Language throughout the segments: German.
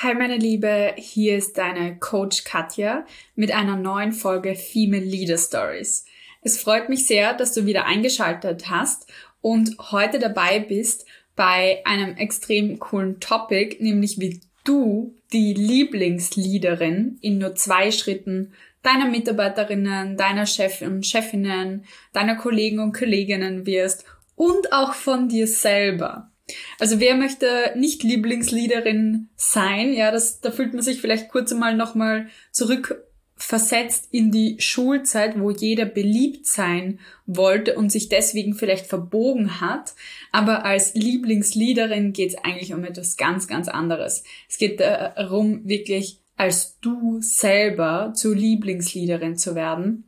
Hi meine Liebe, hier ist deine Coach Katja mit einer neuen Folge Female Leader Stories. Es freut mich sehr, dass du wieder eingeschaltet hast und heute dabei bist bei einem extrem coolen Topic, nämlich wie du die Lieblingsleaderin in nur zwei Schritten deiner Mitarbeiterinnen, deiner Chef und Chefinnen, deiner Kollegen und Kolleginnen wirst und auch von dir selber. Also wer möchte nicht Lieblingsliederin sein? Ja, das, da fühlt man sich vielleicht kurz einmal nochmal zurückversetzt in die Schulzeit, wo jeder beliebt sein wollte und sich deswegen vielleicht verbogen hat. Aber als Lieblingsliederin geht es eigentlich um etwas ganz, ganz anderes. Es geht darum, wirklich als du selber zur Lieblingsliederin zu werden.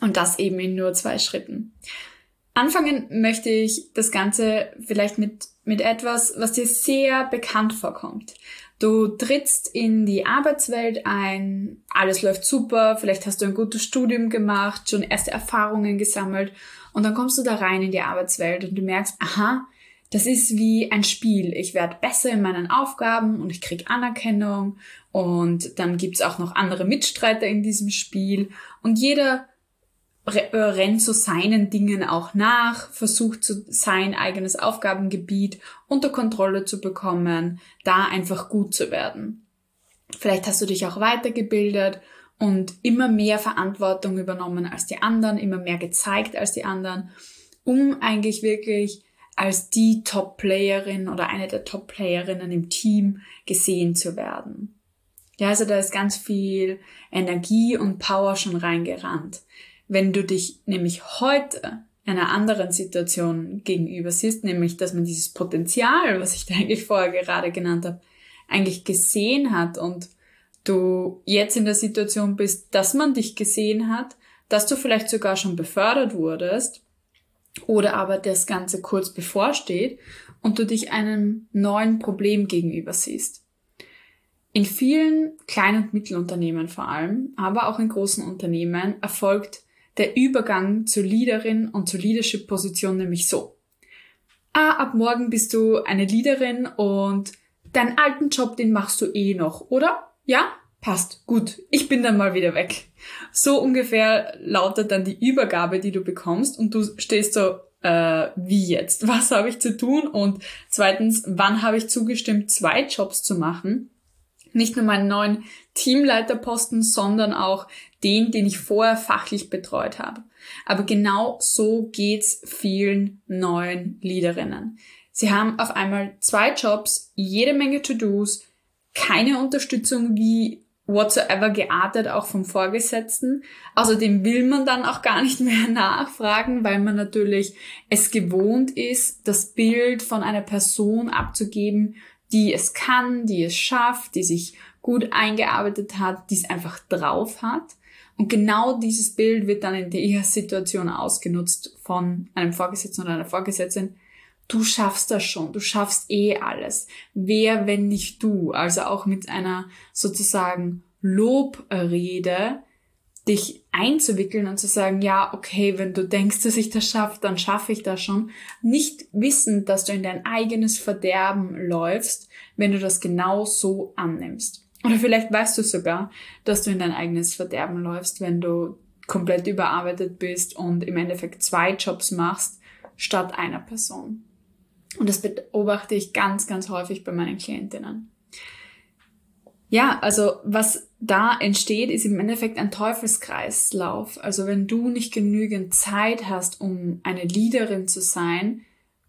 Und das eben in nur zwei Schritten. Anfangen möchte ich das Ganze vielleicht mit, mit etwas, was dir sehr bekannt vorkommt. Du trittst in die Arbeitswelt ein, alles läuft super, vielleicht hast du ein gutes Studium gemacht, schon erste Erfahrungen gesammelt und dann kommst du da rein in die Arbeitswelt und du merkst, aha, das ist wie ein Spiel. Ich werde besser in meinen Aufgaben und ich krieg Anerkennung und dann gibt's auch noch andere Mitstreiter in diesem Spiel und jeder rennt so seinen Dingen auch nach, versucht so sein eigenes Aufgabengebiet unter Kontrolle zu bekommen, da einfach gut zu werden. Vielleicht hast du dich auch weitergebildet und immer mehr Verantwortung übernommen als die anderen, immer mehr gezeigt als die anderen, um eigentlich wirklich als die Top-Playerin oder eine der Top-Playerinnen im Team gesehen zu werden. Ja, also da ist ganz viel Energie und Power schon reingerannt. Wenn du dich nämlich heute einer anderen Situation gegenüber siehst, nämlich dass man dieses Potenzial, was ich da eigentlich vorher gerade genannt habe, eigentlich gesehen hat und du jetzt in der Situation bist, dass man dich gesehen hat, dass du vielleicht sogar schon befördert wurdest oder aber das Ganze kurz bevorsteht und du dich einem neuen Problem gegenüber siehst. In vielen Klein- und Mittelunternehmen vor allem, aber auch in großen Unternehmen erfolgt der Übergang zur Leaderin und zur Leadership-Position nämlich so. Ah, ab morgen bist du eine Leaderin und deinen alten Job, den machst du eh noch, oder? Ja? Passt. Gut. Ich bin dann mal wieder weg. So ungefähr lautet dann die Übergabe, die du bekommst und du stehst so, äh, wie jetzt? Was habe ich zu tun? Und zweitens, wann habe ich zugestimmt, zwei Jobs zu machen? Nicht nur meinen neuen Teamleiterposten, sondern auch den, den ich vorher fachlich betreut habe. Aber genau so geht's vielen neuen Leaderinnen. Sie haben auf einmal zwei Jobs, jede Menge To-Dos, keine Unterstützung wie whatsoever geartet, auch vom Vorgesetzten. Außerdem will man dann auch gar nicht mehr nachfragen, weil man natürlich es gewohnt ist, das Bild von einer Person abzugeben, die es kann, die es schafft, die sich gut eingearbeitet hat, die es einfach drauf hat. Und genau dieses Bild wird dann in der Situation ausgenutzt von einem Vorgesetzten oder einer Vorgesetzten. Du schaffst das schon, du schaffst eh alles. Wer, wenn nicht du? Also auch mit einer sozusagen Lobrede dich einzuwickeln und zu sagen, ja, okay, wenn du denkst, dass ich das schaffe, dann schaffe ich das schon. Nicht wissend, dass du in dein eigenes Verderben läufst, wenn du das genau so annimmst. Oder vielleicht weißt du sogar, dass du in dein eigenes Verderben läufst, wenn du komplett überarbeitet bist und im Endeffekt zwei Jobs machst statt einer Person. Und das beobachte ich ganz, ganz häufig bei meinen Klientinnen. Ja, also was da entsteht, ist im Endeffekt ein Teufelskreislauf. Also wenn du nicht genügend Zeit hast, um eine Leaderin zu sein,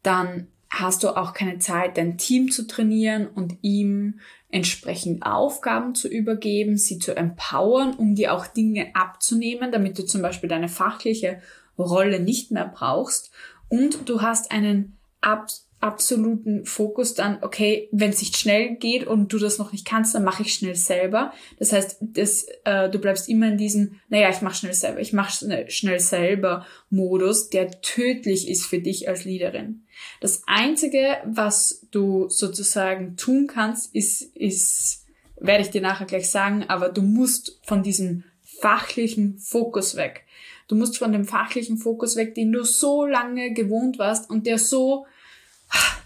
dann hast du auch keine Zeit, dein Team zu trainieren und ihm entsprechend Aufgaben zu übergeben, sie zu empowern, um dir auch Dinge abzunehmen, damit du zum Beispiel deine fachliche Rolle nicht mehr brauchst. Und du hast einen ab absoluten Fokus dann, okay, wenn es nicht schnell geht und du das noch nicht kannst, dann mache ich schnell selber. Das heißt, das, äh, du bleibst immer in diesem, naja, ich mache schnell selber, ich mache schnell, selber Modus, der tödlich ist für dich als Leaderin. Das Einzige, was du sozusagen tun kannst, ist, ist, werde ich dir nachher gleich sagen, aber du musst von diesem fachlichen Fokus weg. Du musst von dem fachlichen Fokus weg, den du so lange gewohnt warst und der so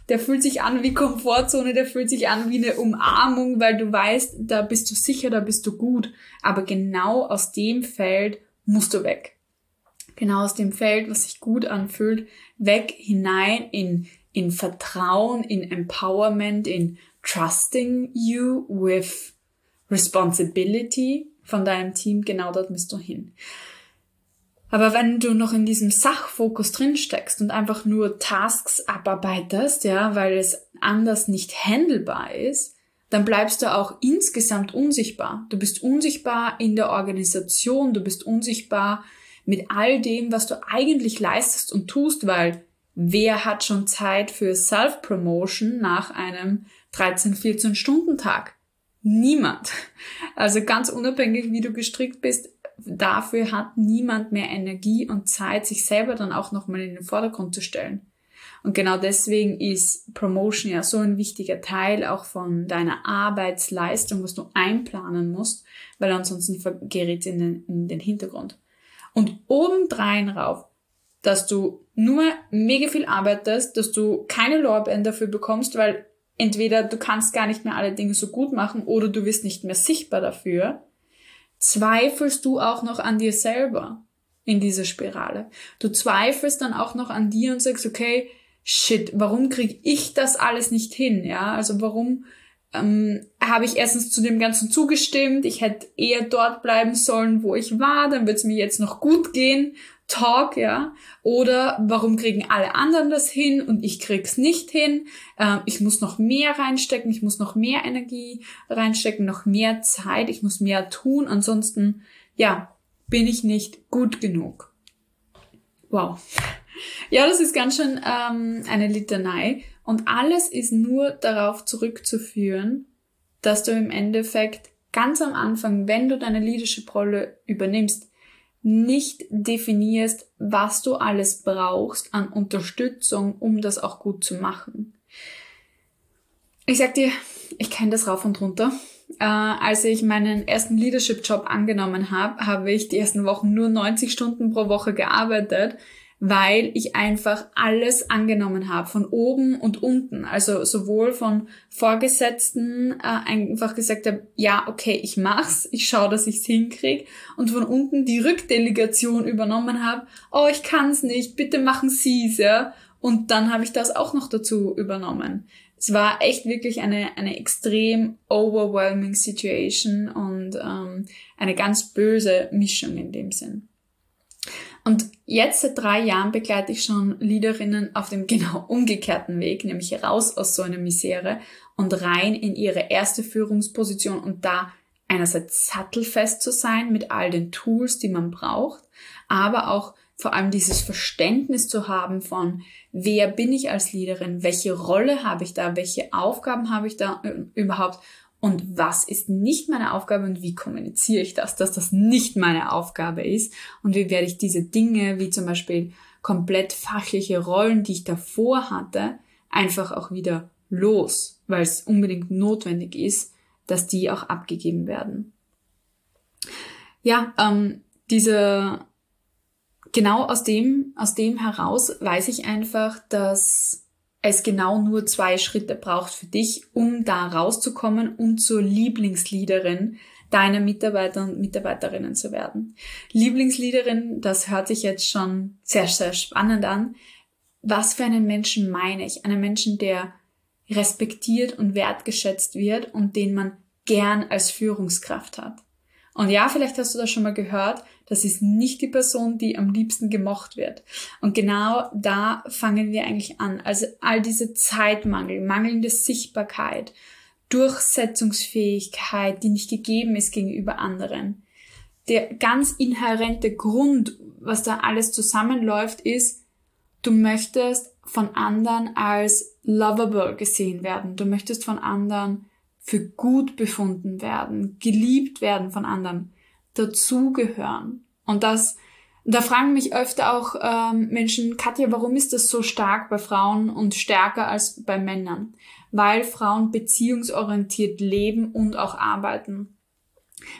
der fühlt sich an wie Komfortzone, der fühlt sich an wie eine Umarmung, weil du weißt, da bist du sicher, da bist du gut. Aber genau aus dem Feld musst du weg. Genau aus dem Feld, was sich gut anfühlt, weg hinein in, in Vertrauen, in Empowerment, in Trusting you with Responsibility von deinem Team. Genau dort bist du hin. Aber wenn du noch in diesem Sachfokus drin steckst und einfach nur Tasks abarbeitest, ja, weil es anders nicht handelbar ist, dann bleibst du auch insgesamt unsichtbar. Du bist unsichtbar in der Organisation, du bist unsichtbar mit all dem, was du eigentlich leistest und tust, weil wer hat schon Zeit für Self-Promotion nach einem 13, 14 Stunden Tag? Niemand. Also ganz unabhängig, wie du gestrickt bist, dafür hat niemand mehr Energie und Zeit, sich selber dann auch nochmal in den Vordergrund zu stellen. Und genau deswegen ist Promotion ja so ein wichtiger Teil auch von deiner Arbeitsleistung, was du einplanen musst, weil ansonsten gerät es in den, in den Hintergrund. Und obendrein rauf, dass du nur mega viel arbeitest, dass du keine Lorbeeren dafür bekommst, weil entweder du kannst gar nicht mehr alle Dinge so gut machen oder du wirst nicht mehr sichtbar dafür, zweifelst du auch noch an dir selber in dieser Spirale. Du zweifelst dann auch noch an dir und sagst, okay, shit, warum krieg ich das alles nicht hin? Ja, also warum ähm, habe ich erstens zu dem Ganzen zugestimmt? Ich hätte eher dort bleiben sollen, wo ich war, dann wird es mir jetzt noch gut gehen. Talk, ja. Oder warum kriegen alle anderen das hin und ich krieg's nicht hin? Ähm, ich muss noch mehr reinstecken, ich muss noch mehr Energie reinstecken, noch mehr Zeit, ich muss mehr tun, ansonsten, ja, bin ich nicht gut genug. Wow. Ja, das ist ganz schön ähm, eine Litanei. Und alles ist nur darauf zurückzuführen, dass du im Endeffekt ganz am Anfang, wenn du deine Leadership-Rolle übernimmst, nicht definierst, was du alles brauchst an Unterstützung, um das auch gut zu machen. Ich sag dir, ich kenne das rauf und runter. Äh, als ich meinen ersten Leadership-Job angenommen habe, habe ich die ersten Wochen nur 90 Stunden pro Woche gearbeitet, weil ich einfach alles angenommen habe, von oben und unten. Also sowohl von Vorgesetzten äh, einfach gesagt habe, ja, okay, ich mach's, ich schaue, dass ich's hinkrieg. Und von unten die Rückdelegation übernommen habe, oh, ich kann's nicht, bitte machen Sie's, ja. Und dann habe ich das auch noch dazu übernommen. Es war echt wirklich eine, eine extrem overwhelming Situation und ähm, eine ganz böse Mischung in dem Sinn. Und jetzt seit drei Jahren begleite ich schon Leaderinnen auf dem genau umgekehrten Weg, nämlich raus aus so einer Misere und rein in ihre erste Führungsposition und da einerseits sattelfest zu sein mit all den Tools, die man braucht, aber auch vor allem dieses Verständnis zu haben von, wer bin ich als Leaderin, welche Rolle habe ich da, welche Aufgaben habe ich da äh, überhaupt und was ist nicht meine Aufgabe und wie kommuniziere ich das, dass das nicht meine Aufgabe ist und wie werde ich diese Dinge, wie zum Beispiel komplett fachliche Rollen, die ich davor hatte, einfach auch wieder los, weil es unbedingt notwendig ist, dass die auch abgegeben werden. Ja, ähm, diese genau aus dem aus dem heraus weiß ich einfach, dass es genau nur zwei Schritte braucht für dich, um da rauszukommen und zur Lieblingsleaderin deiner Mitarbeiter und Mitarbeiterinnen zu werden. Lieblingsleaderin, das hört sich jetzt schon sehr, sehr spannend an. Was für einen Menschen meine ich? Einen Menschen, der respektiert und wertgeschätzt wird und den man gern als Führungskraft hat. Und ja, vielleicht hast du das schon mal gehört, das ist nicht die Person, die am liebsten gemocht wird. Und genau da fangen wir eigentlich an. Also all diese Zeitmangel, mangelnde Sichtbarkeit, Durchsetzungsfähigkeit, die nicht gegeben ist gegenüber anderen. Der ganz inhärente Grund, was da alles zusammenläuft, ist, du möchtest von anderen als lovable gesehen werden. Du möchtest von anderen für gut befunden werden, geliebt werden von anderen dazugehören. Und das, da fragen mich öfter auch ähm, Menschen, Katja, warum ist das so stark bei Frauen und stärker als bei Männern? Weil Frauen beziehungsorientiert leben und auch arbeiten.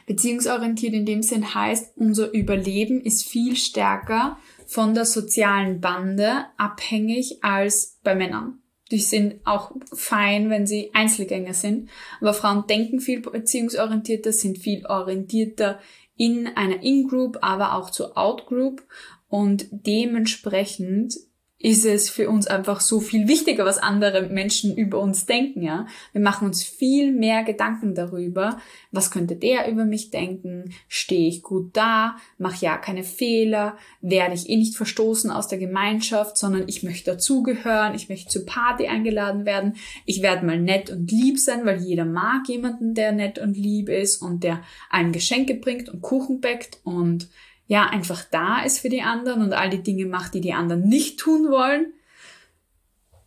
Beziehungsorientiert in dem Sinn heißt, unser Überleben ist viel stärker von der sozialen Bande abhängig als bei Männern. Die sind auch fein, wenn sie Einzelgänger sind. Aber Frauen denken viel beziehungsorientierter, sind viel orientierter in einer In-Group, aber auch zur Out-Group. Und dementsprechend ist es für uns einfach so viel wichtiger, was andere Menschen über uns denken, ja. Wir machen uns viel mehr Gedanken darüber, was könnte der über mich denken, stehe ich gut da, mache ja keine Fehler, werde ich eh nicht verstoßen aus der Gemeinschaft, sondern ich möchte dazugehören, ich möchte zur Party eingeladen werden, ich werde mal nett und lieb sein, weil jeder mag jemanden, der nett und lieb ist und der einem Geschenke bringt und Kuchen bäckt und ja, einfach da ist für die anderen und all die Dinge macht, die die anderen nicht tun wollen.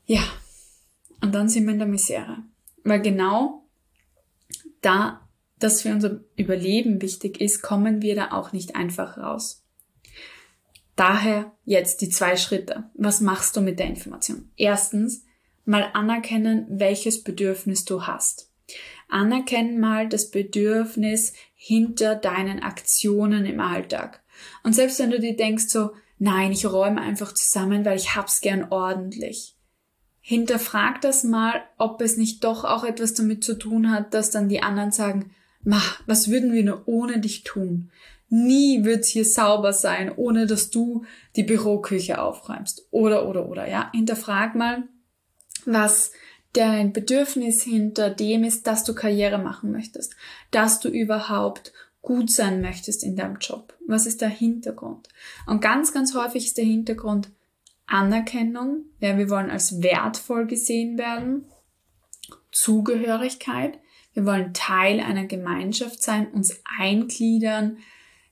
Ja, und dann sind wir in der Misere. Weil genau da das für unser Überleben wichtig ist, kommen wir da auch nicht einfach raus. Daher jetzt die zwei Schritte. Was machst du mit der Information? Erstens, mal anerkennen, welches Bedürfnis du hast. Anerkennen mal das Bedürfnis hinter deinen Aktionen im Alltag. Und selbst wenn du dir denkst so, nein, ich räume einfach zusammen, weil ich hab's gern ordentlich. Hinterfrag das mal, ob es nicht doch auch etwas damit zu tun hat, dass dann die anderen sagen, mach, was würden wir nur ohne dich tun? Nie wird's hier sauber sein, ohne dass du die Büroküche aufräumst. Oder, oder, oder, ja. Hinterfrag mal, was dein Bedürfnis hinter dem ist, dass du Karriere machen möchtest, dass du überhaupt gut sein möchtest in deinem Job. Was ist der Hintergrund? Und ganz, ganz häufig ist der Hintergrund Anerkennung. Ja, wir wollen als wertvoll gesehen werden. Zugehörigkeit. Wir wollen Teil einer Gemeinschaft sein, uns eingliedern.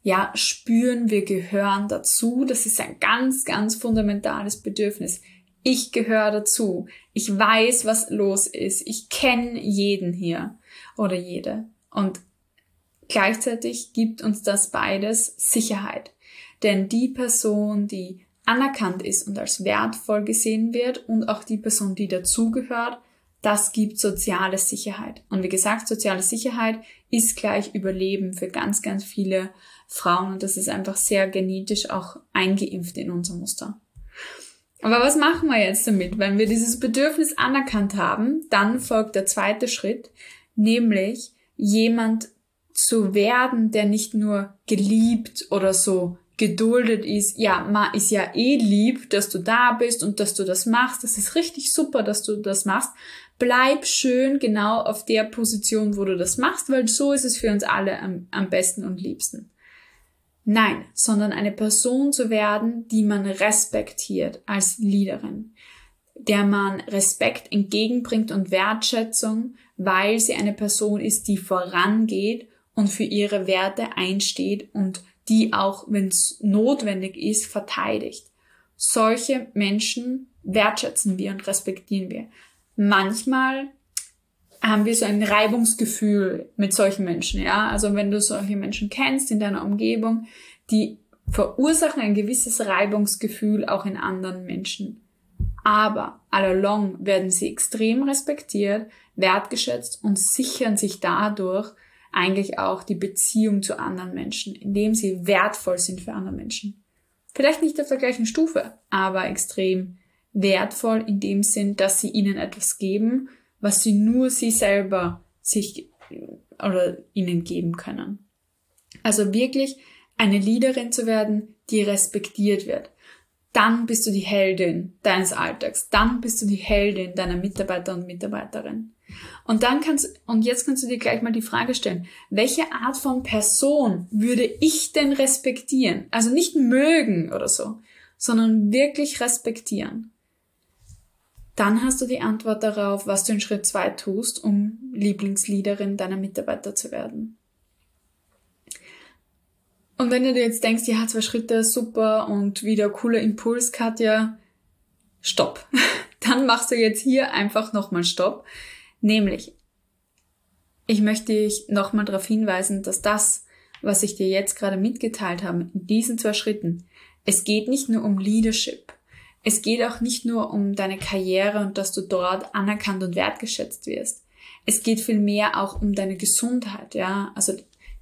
Ja, spüren, wir gehören dazu. Das ist ein ganz, ganz fundamentales Bedürfnis. Ich gehöre dazu. Ich weiß, was los ist. Ich kenne jeden hier oder jede. Und Gleichzeitig gibt uns das beides Sicherheit. Denn die Person, die anerkannt ist und als wertvoll gesehen wird und auch die Person, die dazugehört, das gibt soziale Sicherheit. Und wie gesagt, soziale Sicherheit ist gleich Überleben für ganz, ganz viele Frauen und das ist einfach sehr genetisch auch eingeimpft in unser Muster. Aber was machen wir jetzt damit? Wenn wir dieses Bedürfnis anerkannt haben, dann folgt der zweite Schritt, nämlich jemand zu werden, der nicht nur geliebt oder so geduldet ist, ja, man ist ja eh lieb, dass du da bist und dass du das machst. Das ist richtig super, dass du das machst. Bleib schön genau auf der Position, wo du das machst, weil so ist es für uns alle am, am besten und liebsten. Nein, sondern eine Person zu werden, die man respektiert als Leaderin, der man Respekt entgegenbringt und Wertschätzung, weil sie eine Person ist, die vorangeht und für ihre Werte einsteht und die auch, wenn es notwendig ist, verteidigt. Solche Menschen wertschätzen wir und respektieren wir. Manchmal haben wir so ein Reibungsgefühl mit solchen Menschen, ja. Also wenn du solche Menschen kennst in deiner Umgebung, die verursachen ein gewisses Reibungsgefühl auch in anderen Menschen. Aber allalong werden sie extrem respektiert, wertgeschätzt und sichern sich dadurch eigentlich auch die Beziehung zu anderen Menschen, indem sie wertvoll sind für andere Menschen. Vielleicht nicht auf der gleichen Stufe, aber extrem wertvoll in dem Sinn, dass sie ihnen etwas geben, was sie nur sie selber sich oder ihnen geben können. Also wirklich eine Leaderin zu werden, die respektiert wird. Dann bist du die Heldin deines Alltags. Dann bist du die Heldin deiner Mitarbeiter und Mitarbeiterin. Und dann kannst, und jetzt kannst du dir gleich mal die Frage stellen, welche Art von Person würde ich denn respektieren? Also nicht mögen oder so, sondern wirklich respektieren. Dann hast du die Antwort darauf, was du in Schritt zwei tust, um Lieblingsleaderin deiner Mitarbeiter zu werden. Und wenn du dir jetzt denkst, ja, zwei Schritte, super und wieder cooler Impuls, Katja, stopp. Dann machst du jetzt hier einfach nochmal Stopp. Nämlich, ich möchte dich nochmal darauf hinweisen, dass das, was ich dir jetzt gerade mitgeteilt habe, in diesen zwei Schritten, es geht nicht nur um Leadership. Es geht auch nicht nur um deine Karriere und dass du dort anerkannt und wertgeschätzt wirst. Es geht vielmehr auch um deine Gesundheit, ja. Also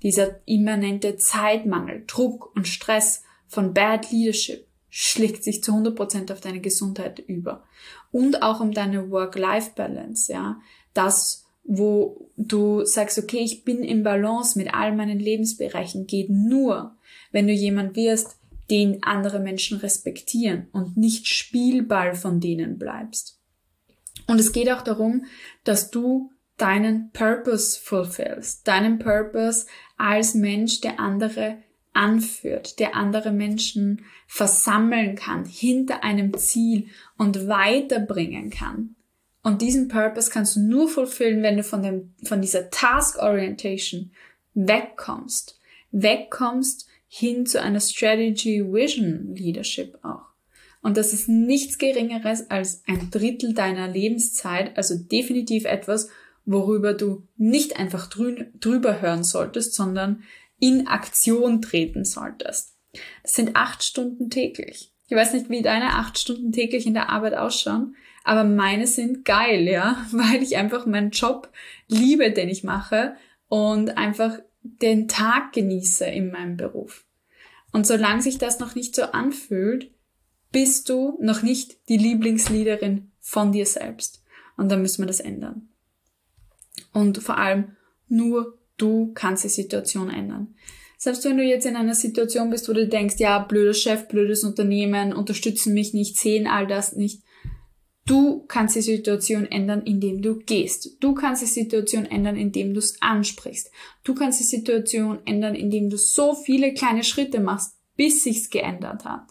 dieser immanente Zeitmangel, Druck und Stress von Bad Leadership, schlägt sich zu 100% auf deine Gesundheit über. Und auch um deine Work-Life-Balance, ja. Das, wo du sagst, okay, ich bin im Balance mit all meinen Lebensbereichen, geht nur, wenn du jemand wirst, den andere Menschen respektieren und nicht Spielball von denen bleibst. Und es geht auch darum, dass du deinen Purpose fulfillst, deinen Purpose als Mensch, der andere anführt, der andere Menschen versammeln kann hinter einem Ziel und weiterbringen kann. Und diesen Purpose kannst du nur fulfillen, wenn du von dem, von dieser Task Orientation wegkommst. Wegkommst hin zu einer Strategy Vision Leadership auch. Und das ist nichts geringeres als ein Drittel deiner Lebenszeit, also definitiv etwas, worüber du nicht einfach drü drüber hören solltest, sondern in Aktion treten solltest. Das sind acht Stunden täglich. Ich weiß nicht, wie deine acht Stunden täglich in der Arbeit ausschauen, aber meine sind geil, ja, weil ich einfach meinen Job liebe, den ich mache und einfach den Tag genieße in meinem Beruf. Und solange sich das noch nicht so anfühlt, bist du noch nicht die Lieblingsleaderin von dir selbst. Und dann müssen wir das ändern. Und vor allem nur du kannst die Situation ändern. Selbst wenn du jetzt in einer Situation bist, wo du denkst, ja, blöder Chef, blödes Unternehmen, unterstützen mich nicht, sehen all das nicht, Du kannst die Situation ändern, indem du gehst. Du kannst die Situation ändern, indem du es ansprichst. Du kannst die Situation ändern, indem du so viele kleine Schritte machst, bis sich's geändert hat.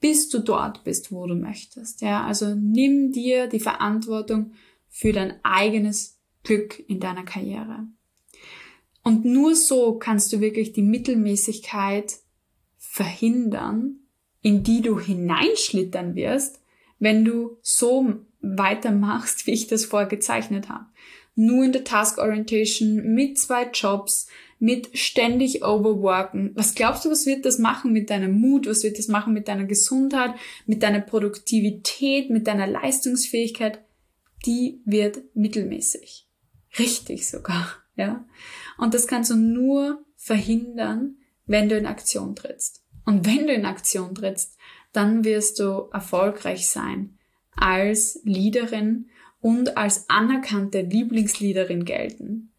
Bis du dort bist, wo du möchtest. Ja, also nimm dir die Verantwortung für dein eigenes Glück in deiner Karriere. Und nur so kannst du wirklich die Mittelmäßigkeit verhindern, in die du hineinschlittern wirst, wenn du so weitermachst, wie ich das vorher gezeichnet habe. Nur in der Task Orientation mit zwei Jobs, mit ständig overworken. Was glaubst du, was wird das machen mit deinem Mut? Was wird das machen mit deiner Gesundheit, mit deiner Produktivität, mit deiner Leistungsfähigkeit? Die wird mittelmäßig. Richtig sogar, ja. Und das kannst du nur verhindern, wenn du in Aktion trittst. Und wenn du in Aktion trittst, dann wirst du erfolgreich sein als Leaderin und als anerkannte Lieblingsleaderin gelten.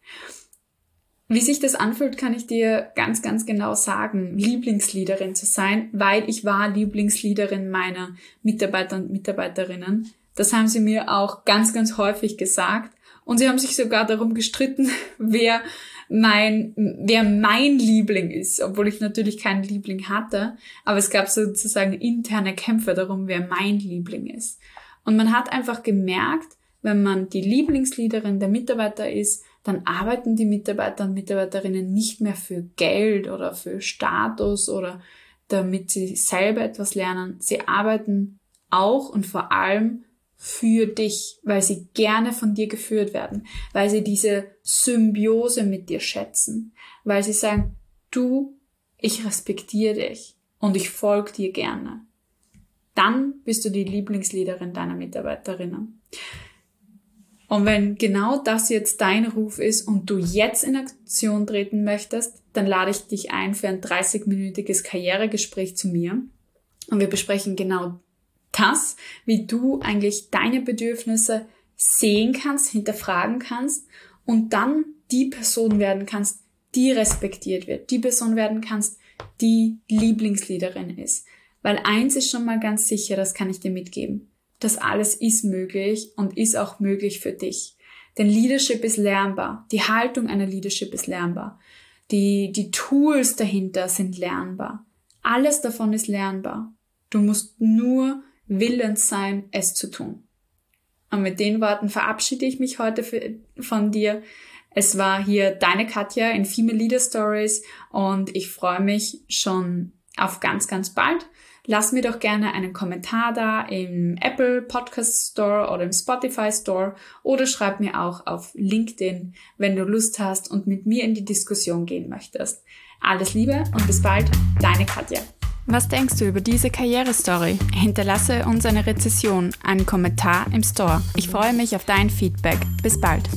Wie sich das anfühlt, kann ich dir ganz, ganz genau sagen, Lieblingsleaderin zu sein, weil ich war Lieblingsleaderin meiner Mitarbeiter und Mitarbeiterinnen. Das haben sie mir auch ganz, ganz häufig gesagt. Und sie haben sich sogar darum gestritten, wer mein, wer mein Liebling ist, obwohl ich natürlich keinen Liebling hatte, aber es gab sozusagen interne Kämpfe darum, wer mein Liebling ist. Und man hat einfach gemerkt, wenn man die Lieblingsleaderin der Mitarbeiter ist, dann arbeiten die Mitarbeiter und Mitarbeiterinnen nicht mehr für Geld oder für Status oder damit sie selber etwas lernen. Sie arbeiten auch und vor allem für dich, weil sie gerne von dir geführt werden, weil sie diese Symbiose mit dir schätzen, weil sie sagen, du, ich respektiere dich und ich folge dir gerne. Dann bist du die Lieblingsleaderin deiner Mitarbeiterinnen. Und wenn genau das jetzt dein Ruf ist und du jetzt in Aktion treten möchtest, dann lade ich dich ein für ein 30-minütiges Karrieregespräch zu mir. Und wir besprechen genau das, wie du eigentlich deine Bedürfnisse sehen kannst, hinterfragen kannst und dann die Person werden kannst, die respektiert wird, die Person werden kannst, die Lieblingsleaderin ist. Weil eins ist schon mal ganz sicher, das kann ich dir mitgeben. Das alles ist möglich und ist auch möglich für dich. Denn Leadership ist lernbar. Die Haltung einer Leadership ist lernbar. Die, die Tools dahinter sind lernbar. Alles davon ist lernbar. Du musst nur willens sein, es zu tun. Und mit den Worten verabschiede ich mich heute für, von dir. Es war hier deine Katja in Female Leader Stories und ich freue mich schon auf ganz, ganz bald. Lass mir doch gerne einen Kommentar da im Apple Podcast Store oder im Spotify Store oder schreib mir auch auf LinkedIn, wenn du Lust hast und mit mir in die Diskussion gehen möchtest. Alles Liebe und bis bald, deine Katja. Was denkst du über diese Karrierestory? Hinterlasse uns eine Rezession, einen Kommentar im Store. Ich freue mich auf dein Feedback. Bis bald.